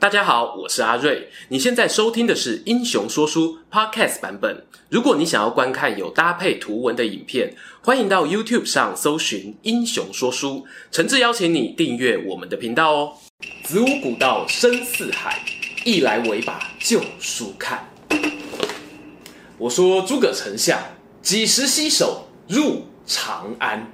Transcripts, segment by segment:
大家好，我是阿瑞。你现在收听的是《英雄说书》Podcast 版本。如果你想要观看有搭配图文的影片，欢迎到 YouTube 上搜寻《英雄说书》，诚挚邀请你订阅我们的频道哦。子午古道深似海，一来唯把旧书看。我说诸葛丞相几时洗手入长安？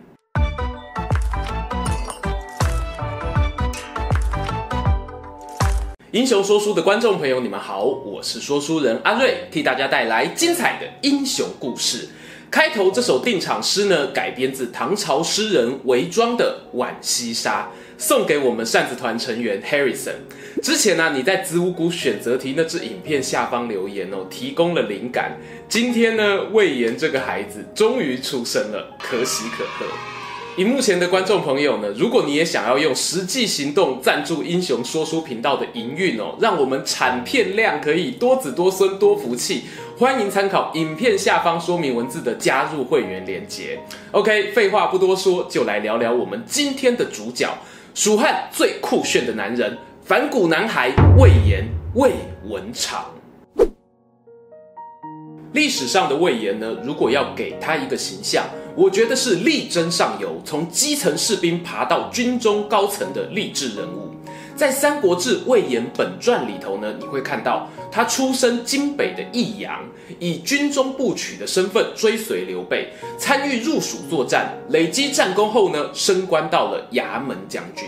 英雄说书的观众朋友，你们好，我是说书人阿瑞，替大家带来精彩的英雄故事。开头这首定场诗呢，改编自唐朝诗人韦庄的《浣溪沙》，送给我们扇子团成员 Harrison。之前呢、你在子午谷选择题那支影片下方留言哦，提供了灵感。今天呢，魏延这个孩子终于出生了，可喜可贺。屏幕前的观众朋友呢，如果你也想要用实际行动赞助英雄说书频道的营运哦，让我们产片量可以多子多孙多福气，欢迎参考影片下方说明文字的加入会员连结。OK，废话不多说，就来聊聊我们今天的主角——蜀汉最酷炫的男人，反骨男孩魏延，魏文长。历史上的魏延呢，如果要给他一个形象，我觉得是力争上游，从基层士兵爬到军中高层的励志人物。在《三国志·魏延本传》里头呢，你会看到他出身京北的益阳，以军中部曲的身份追随刘备，参与入蜀作战，累积战功后呢，升官到了衙门将军。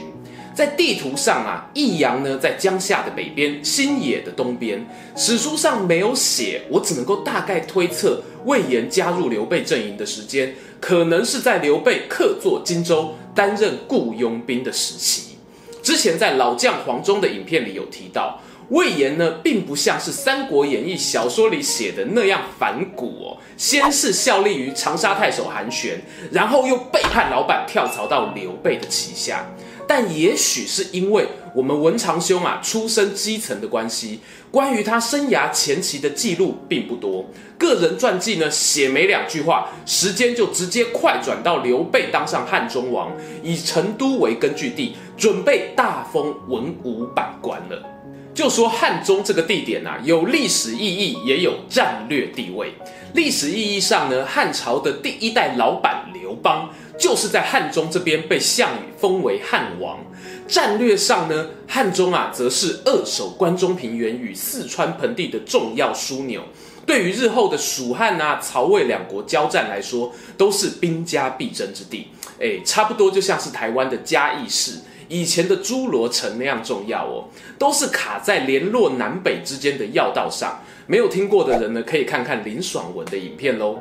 在地图上啊，益阳呢在江夏的北边，新野的东边。史书上没有写，我只能够大概推测，魏延加入刘备阵营的时间，可能是在刘备客坐荆州，担任雇佣兵的时期。之前在老将黄忠的影片里有提到，魏延呢并不像是《三国演义》小说里写的那样反骨哦，先是效力于长沙太守韩玄，然后又背叛老板，跳槽到刘备的旗下。但也许是因为我们文长兄啊出身基层的关系，关于他生涯前期的记录并不多，个人传记呢写没两句话，时间就直接快转到刘备当上汉中王，以成都为根据地，准备大封文武百官了。就说汉中这个地点啊，有历史意义，也有战略地位。历史意义上呢，汉朝的第一代老板刘邦。就是在汉中这边被项羽封为汉王。战略上呢，汉中啊，则是扼守关中平原与四川盆地的重要枢纽。对于日后的蜀汉啊、曹魏两国交战来说，都是兵家必争之地。哎，差不多就像是台湾的嘉义市以前的诸罗城那样重要哦，都是卡在联络南北之间的要道上。没有听过的人呢，可以看看林爽文的影片喽。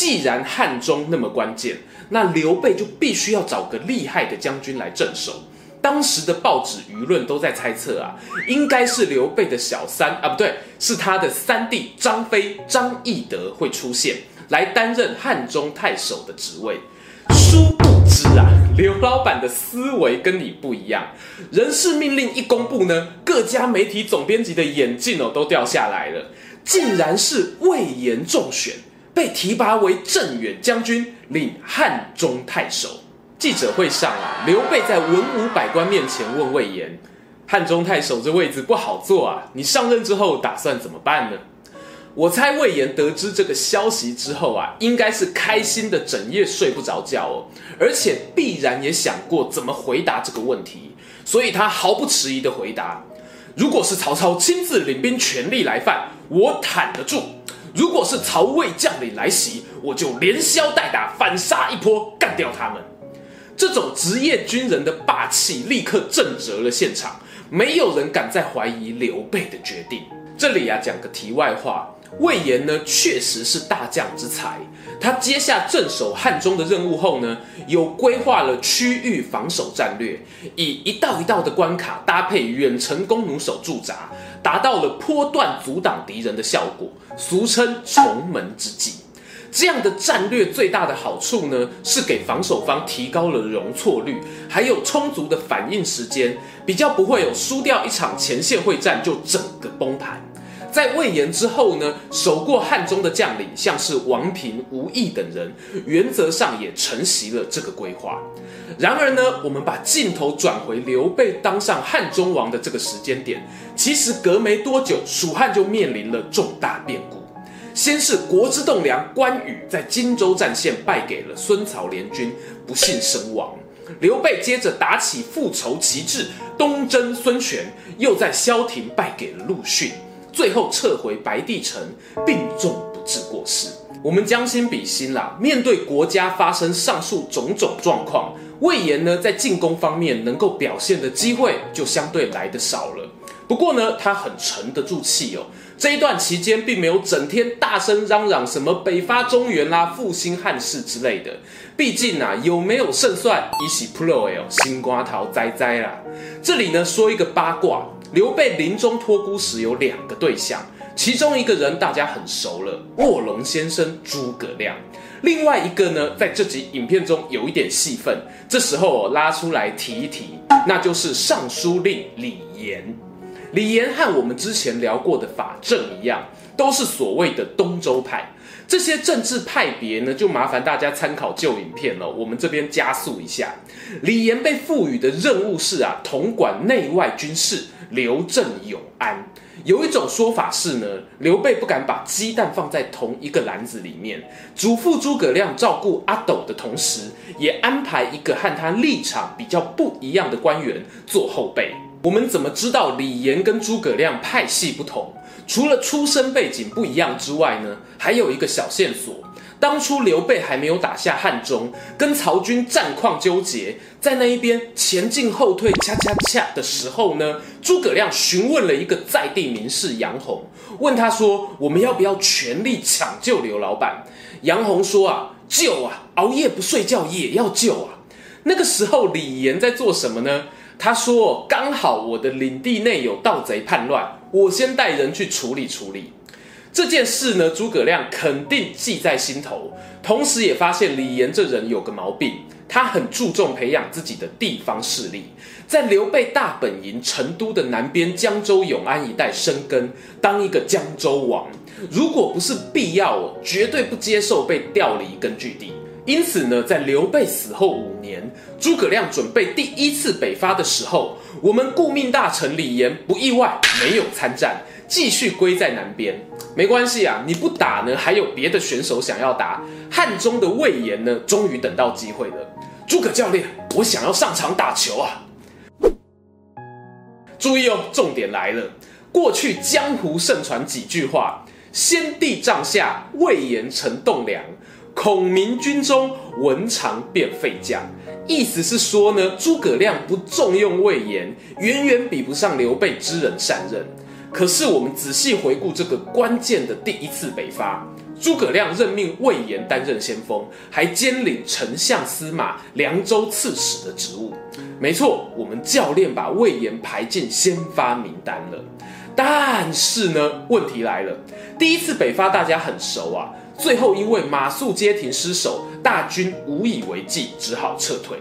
既然汉中那么关键，那刘备就必须要找个厉害的将军来镇守。当时的报纸舆论都在猜测啊，应该是刘备的小三啊，不对，是他的三弟张飞张翼德会出现，来担任汉中太守的职位。殊不知啊，刘老板的思维跟你不一样。人事命令一公布呢，各家媒体总编辑的眼镜哦都掉下来了，竟然是魏延中选。被提拔为镇远将军，领汉中太守。记者会上啊，刘备在文武百官面前问魏延：“汉中太守这位置不好坐啊，你上任之后打算怎么办呢？”我猜魏延得知这个消息之后啊，应该是开心的整夜睡不着觉哦，而且必然也想过怎么回答这个问题，所以他毫不迟疑的回答：“如果是曹操亲自领兵全力来犯，我坦得住。”如果是曹魏将领来袭，我就连消带打，反杀一波，干掉他们。这种职业军人的霸气立刻震慑了现场，没有人敢再怀疑刘备的决定。这里啊，讲个题外话，魏延呢确实是大将之才。他接下镇守汉中的任务后呢，有规划了区域防守战略，以一道一道的关卡搭配远程弓弩手驻扎。达到了坡段阻挡敌人的效果，俗称重门之计。这样的战略最大的好处呢，是给防守方提高了容错率，还有充足的反应时间，比较不会有输掉一场前线会战就整个崩盘。在魏延之后呢，守过汉中的将领，像是王平、吴懿等人，原则上也承袭了这个规划。然而呢，我们把镜头转回刘备当上汉中王的这个时间点，其实隔没多久，蜀汉就面临了重大变故。先是国之栋梁关羽在荆州战线败给了孙曹联军，不幸身亡。刘备接着打起复仇旗帜，东征孙权，又在萧亭败给了陆逊。最后撤回白帝城，病重不治过世。我们将心比心啦，面对国家发生上述种种状况，魏延呢在进攻方面能够表现的机会就相对来得少了。不过呢，他很沉得住气哦。这一段期间，并没有整天大声嚷嚷什么北伐中原啦、复兴汉室之类的。毕竟啊，有没有胜算，一起 pro 哎新瓜桃栽栽啦。这里呢，说一个八卦。刘备临终托孤时有两个对象，其中一个人大家很熟了，卧龙先生诸葛亮。另外一个呢，在这集影片中有一点戏份，这时候我拉出来提一提，那就是尚书令李严。李严和我们之前聊过的法正一样，都是所谓的东周派。这些政治派别呢，就麻烦大家参考旧影片了。我们这边加速一下，李严被赋予的任务是啊，统管内外军事。刘镇永安，有一种说法是呢，刘备不敢把鸡蛋放在同一个篮子里面，嘱咐诸葛亮照顾阿斗的同时，也安排一个和他立场比较不一样的官员做后备。我们怎么知道李严跟诸葛亮派系不同？除了出身背景不一样之外呢，还有一个小线索。当初刘备还没有打下汉中，跟曹军战况纠结，在那一边前进后退恰恰恰的时候呢，诸葛亮询问了一个在地名士杨洪，问他说：“我们要不要全力抢救刘老板？”杨洪说：“啊，救啊，熬夜不睡觉也要救啊。”那个时候李严在做什么呢？他说：“刚好我的领地内有盗贼叛乱，我先带人去处理处理。”这件事呢，诸葛亮肯定记在心头，同时也发现李严这人有个毛病，他很注重培养自己的地方势力，在刘备大本营成都的南边江州永安一带生根，当一个江州王。如果不是必要哦，绝对不接受被调离根据地。因此呢，在刘备死后五年，诸葛亮准备第一次北伐的时候，我们顾命大臣李严不意外没有参战。继续归在南边，没关系啊，你不打呢，还有别的选手想要打。汉中的魏延呢，终于等到机会了。诸葛教练，我想要上场打球啊！注意哦，重点来了。过去江湖盛传几句话：先帝帐下，魏延成栋梁；孔明军中，文长变废将。意思是说呢，诸葛亮不重用魏延，远远比不上刘备知人善任。可是我们仔细回顾这个关键的第一次北伐，诸葛亮任命魏延担任先锋，还兼领丞相司马、凉州刺史的职务。没错，我们教练把魏延排进先发名单了。但是呢，问题来了，第一次北伐大家很熟啊，最后因为马谡街亭失守，大军无以为继，只好撤退。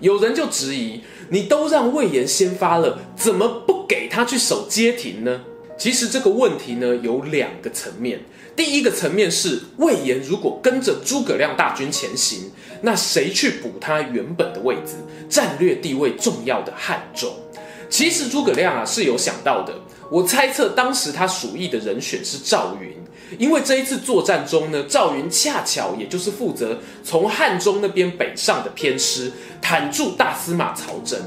有人就质疑，你都让魏延先发了，怎么不给他去守街亭呢？其实这个问题呢，有两个层面。第一个层面是魏延如果跟着诸葛亮大军前行，那谁去补他原本的位置？战略地位重要的汉中。其实诸葛亮啊是有想到的。我猜测当时他属意的人选是赵云，因为这一次作战中呢，赵云恰巧也就是负责从汉中那边北上的偏师，坦住大司马曹真。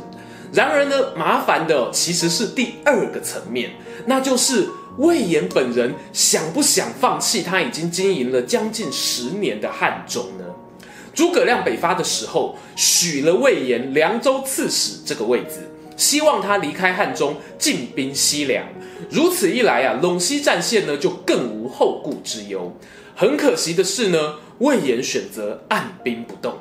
然而呢，麻烦的其实是第二个层面，那就是魏延本人想不想放弃他已经经营了将近十年的汉中呢？诸葛亮北伐的时候，许了魏延凉州刺史这个位置，希望他离开汉中进兵西凉。如此一来啊，陇西战线呢就更无后顾之忧。很可惜的是呢，魏延选择按兵不动。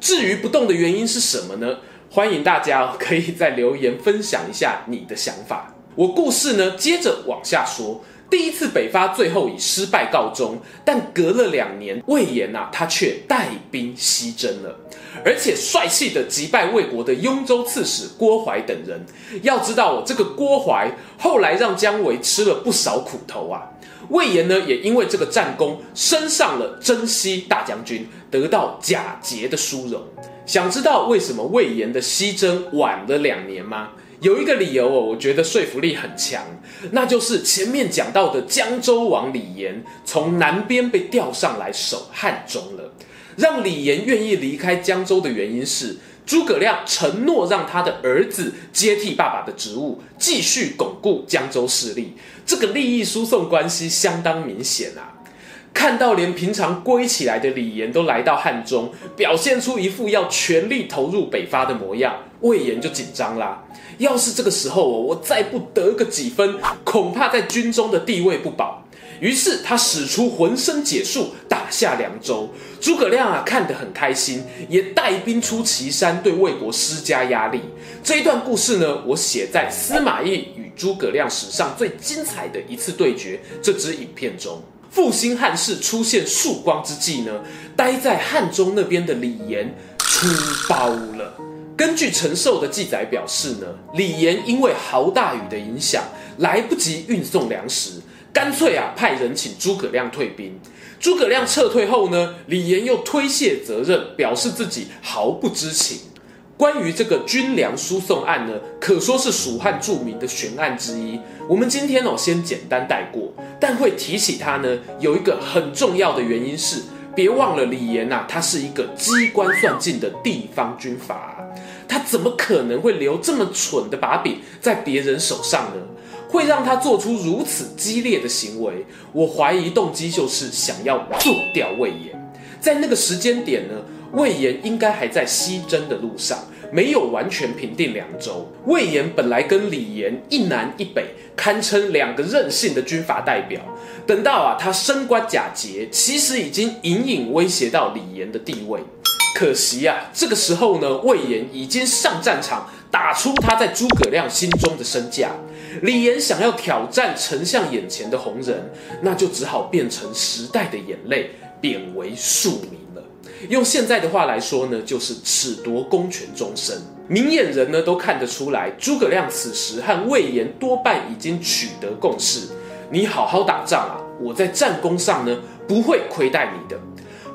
至于不动的原因是什么呢？欢迎大家可以在留言分享一下你的想法。我故事呢，接着往下说。第一次北伐最后以失败告终，但隔了两年，魏延啊，他却带兵西征了，而且帅气的击败魏国的雍州刺史郭淮等人。要知道，这个郭淮后来让姜维吃了不少苦头啊。魏延呢，也因为这个战功升上了征西大将军，得到假节的殊荣。想知道为什么魏延的西征晚了两年吗？有一个理由哦，我觉得说服力很强，那就是前面讲到的江州王李严从南边被调上来守汉中了。让李严愿意离开江州的原因是，诸葛亮承诺让他的儿子接替爸爸的职务，继续巩固江州势力。这个利益输送关系相当明显啊。看到连平常龟起来的李严都来到汉中，表现出一副要全力投入北伐的模样，魏延就紧张啦。要是这个时候我再不得个几分，恐怕在军中的地位不保。于是他使出浑身解数，下凉州。诸葛亮啊，看得很开心，也带兵出祁山，对魏国施加压力。这一段故事呢，我写在司马懿与诸葛亮史上最精彩的一次对决这支影片中。复兴汉室出现曙光之际呢，待在汉中那边的李严出包了。根据陈寿的记载表示呢，李严因为豪大雨的影响，来不及运送粮食，干脆啊派人请诸葛亮退兵。诸葛亮撤退后呢，李严又推卸责任，表示自己毫不知情。关于这个军粮输送案呢，可说是蜀汉著名的悬案之一。我们今天哦先简单带过，但会提起它呢，有一个很重要的原因是，别忘了李严呐，他是一个机关算尽的地方军阀。他怎么可能会留这么蠢的把柄在别人手上呢？会让他做出如此激烈的行为？我怀疑动机就是想要做掉魏延。在那个时间点呢，魏延应该还在西征的路上，没有完全平定凉州。魏延本来跟李严一南一北，堪称两个任性的军阀代表。等到啊，他升官假节，其实已经隐隐威胁到李严的地位。可惜啊，这个时候呢，魏延已经上战场，打出他在诸葛亮心中的身价。李严想要挑战丞相眼前的红人，那就只好变成时代的眼泪，贬为庶民。用现在的话来说呢，就是褫夺公权终身。明眼人呢都看得出来，诸葛亮此时和魏延多半已经取得共识。你好好打仗啊，我在战功上呢不会亏待你的。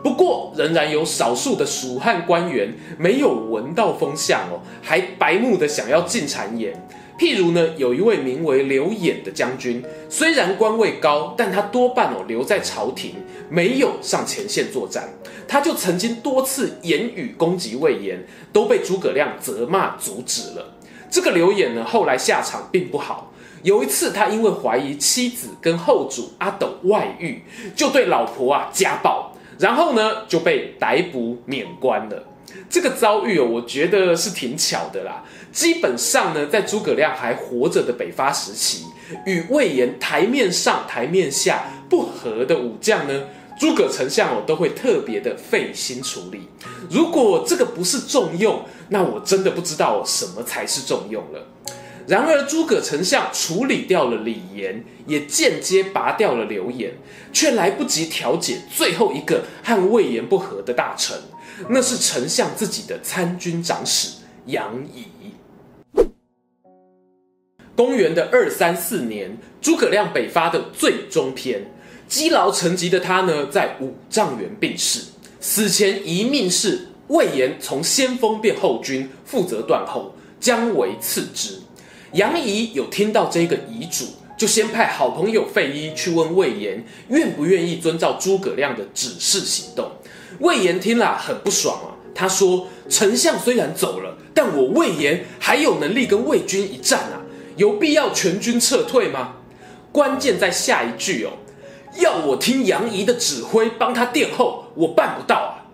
不过，仍然有少数的蜀汉官员没有闻到风向哦，还白目的想要进谗言。譬如呢，有一位名为刘演的将军，虽然官位高，但他多半哦留在朝廷，没有上前线作战。他就曾经多次言语攻击魏延，都被诸葛亮责骂阻止了。这个刘演呢，后来下场并不好。有一次，他因为怀疑妻子跟后主阿斗外遇，就对老婆啊家暴。然后呢，就被逮捕免官了。这个遭遇哦，我觉得是挺巧的啦。基本上呢，在诸葛亮还活着的北伐时期，与魏延台面上台面下不和的武将呢，诸葛丞相哦都会特别的费心处理。如果这个不是重用，那我真的不知道什么才是重用了。然而，诸葛丞相处理掉了李严，也间接拔掉了刘演，却来不及调解最后一个和魏延不和的大臣，那是丞相自己的参军长史杨仪。公元的二三四年，诸葛亮北伐的最终篇，积劳成疾的他呢，在五丈原病逝，死前遗命是魏延从先锋变后军，负责断后，姜维次之。杨仪有听到这个遗嘱，就先派好朋友费祎去问魏延，愿不愿意遵照诸葛亮的指示行动。魏延听了很不爽啊，他说：“丞相虽然走了，但我魏延还有能力跟魏军一战啊，有必要全军撤退吗？”关键在下一句哦，要我听杨仪的指挥帮他殿后，我办不到啊。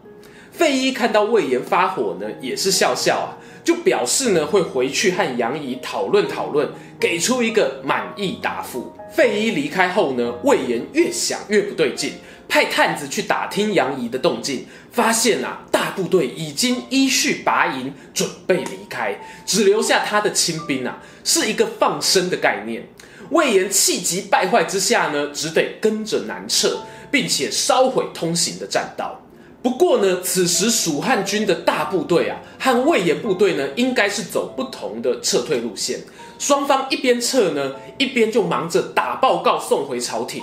费祎看到魏延发火呢，也是笑笑啊。就表示呢，会回去和杨仪讨论讨论，给出一个满意答复。费祎离开后呢，魏延越想越不对劲，派探子去打听杨仪的动静，发现啊，大部队已经依序拔营，准备离开，只留下他的亲兵啊，是一个放生的概念。魏延气急败坏之下呢，只得跟着南撤，并且烧毁通行的栈道。不过呢，此时蜀汉军的大部队啊，和魏延部队呢，应该是走不同的撤退路线。双方一边撤呢，一边就忙着打报告送回朝廷。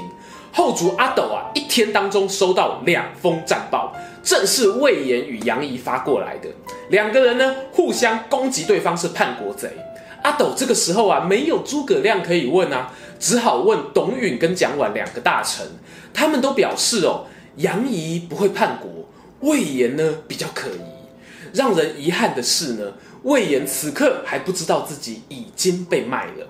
后主阿斗啊，一天当中收到两封战报，正是魏延与杨仪发过来的。两个人呢，互相攻击对方是叛国贼。阿斗这个时候啊，没有诸葛亮可以问啊，只好问董允跟蒋琬两个大臣。他们都表示哦，杨仪不会叛国。魏延呢，比较可疑，让人遗憾的是呢，魏延此刻还不知道自己已经被卖了。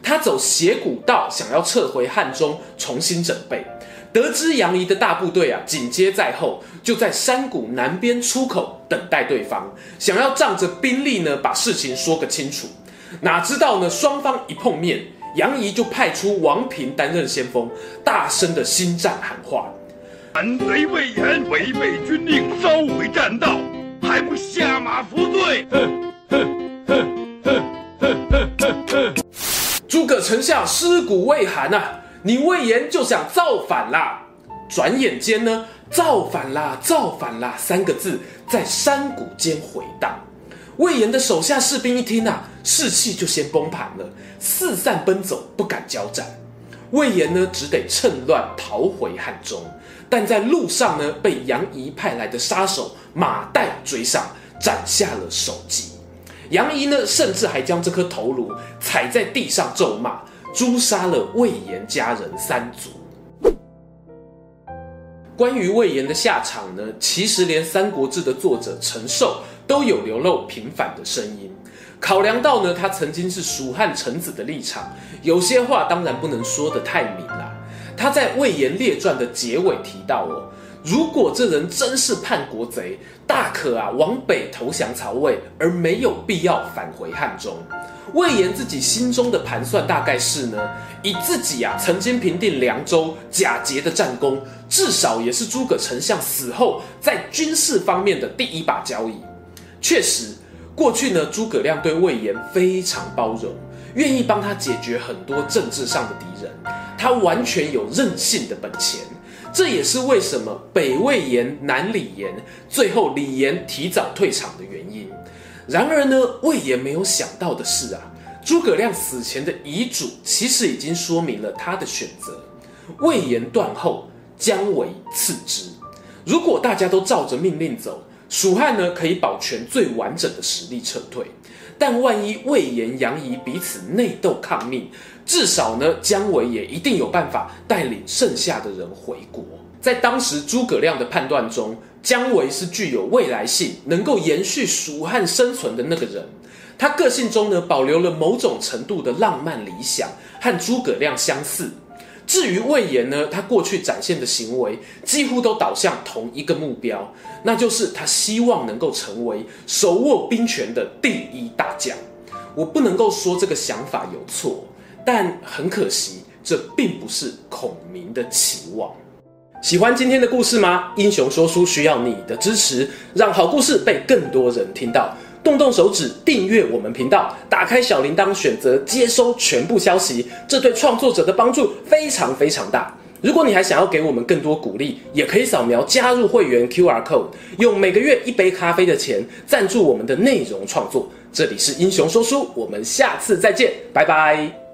他走斜谷道，想要撤回汉中，重新整备。得知杨仪的大部队啊紧接在后，就在山谷南边出口等待对方，想要仗着兵力呢把事情说个清楚。哪知道呢，双方一碰面，杨仪就派出王平担任先锋，大声的心战喊话。反贼魏延违背军令，烧毁栈道，还不下马服罪？哼哼哼哼哼哼哼！诸葛丞相尸骨未寒啊，你魏延就想造反啦？转眼间呢，造反啦，造反啦三个字在山谷间回荡。魏延的手下士兵一听啊，士气就先崩盘了，四散奔走，不敢交战。魏延呢，只得趁乱逃回汉中。但在路上呢，被杨仪派来的杀手马岱追上，斩下了首级。杨仪呢，甚至还将这颗头颅踩在地上咒骂，诛杀了魏延家人三族。关于魏延的下场呢，其实连《三国志》的作者陈寿都有流露平反的声音。考量到呢，他曾经是蜀汉臣子的立场，有些话当然不能说得太明了。他在《魏延列传》的结尾提到哦，如果这人真是叛国贼，大可啊往北投降曹魏，而没有必要返回汉中。魏延自己心中的盘算大概是呢，以自己啊曾经平定凉州、贾节的战功，至少也是诸葛丞相死后在军事方面的第一把交椅。确实，过去呢诸葛亮对魏延非常包容，愿意帮他解决很多政治上的敌人。他完全有任性的本钱，这也是为什么北魏延、南李延，最后李延提早退场的原因。然而呢，魏延没有想到的是啊，诸葛亮死前的遗嘱其实已经说明了他的选择。魏延断后，姜维次之。如果大家都照着命令走，蜀汉呢可以保全最完整的实力撤退。但万一魏延、杨仪彼此内斗抗命，至少呢，姜维也一定有办法带领剩下的人回国。在当时诸葛亮的判断中，姜维是具有未来性，能够延续蜀汉生存的那个人。他个性中呢，保留了某种程度的浪漫理想，和诸葛亮相似。至于魏延呢，他过去展现的行为几乎都导向同一个目标，那就是他希望能够成为手握兵权的第一大将。我不能够说这个想法有错，但很可惜，这并不是孔明的期望。喜欢今天的故事吗？英雄说书需要你的支持，让好故事被更多人听到。动动手指订阅我们频道，打开小铃铛，选择接收全部消息，这对创作者的帮助非常非常大。如果你还想要给我们更多鼓励，也可以扫描加入会员 QR code，用每个月一杯咖啡的钱赞助我们的内容创作。这里是英雄说书，我们下次再见，拜拜。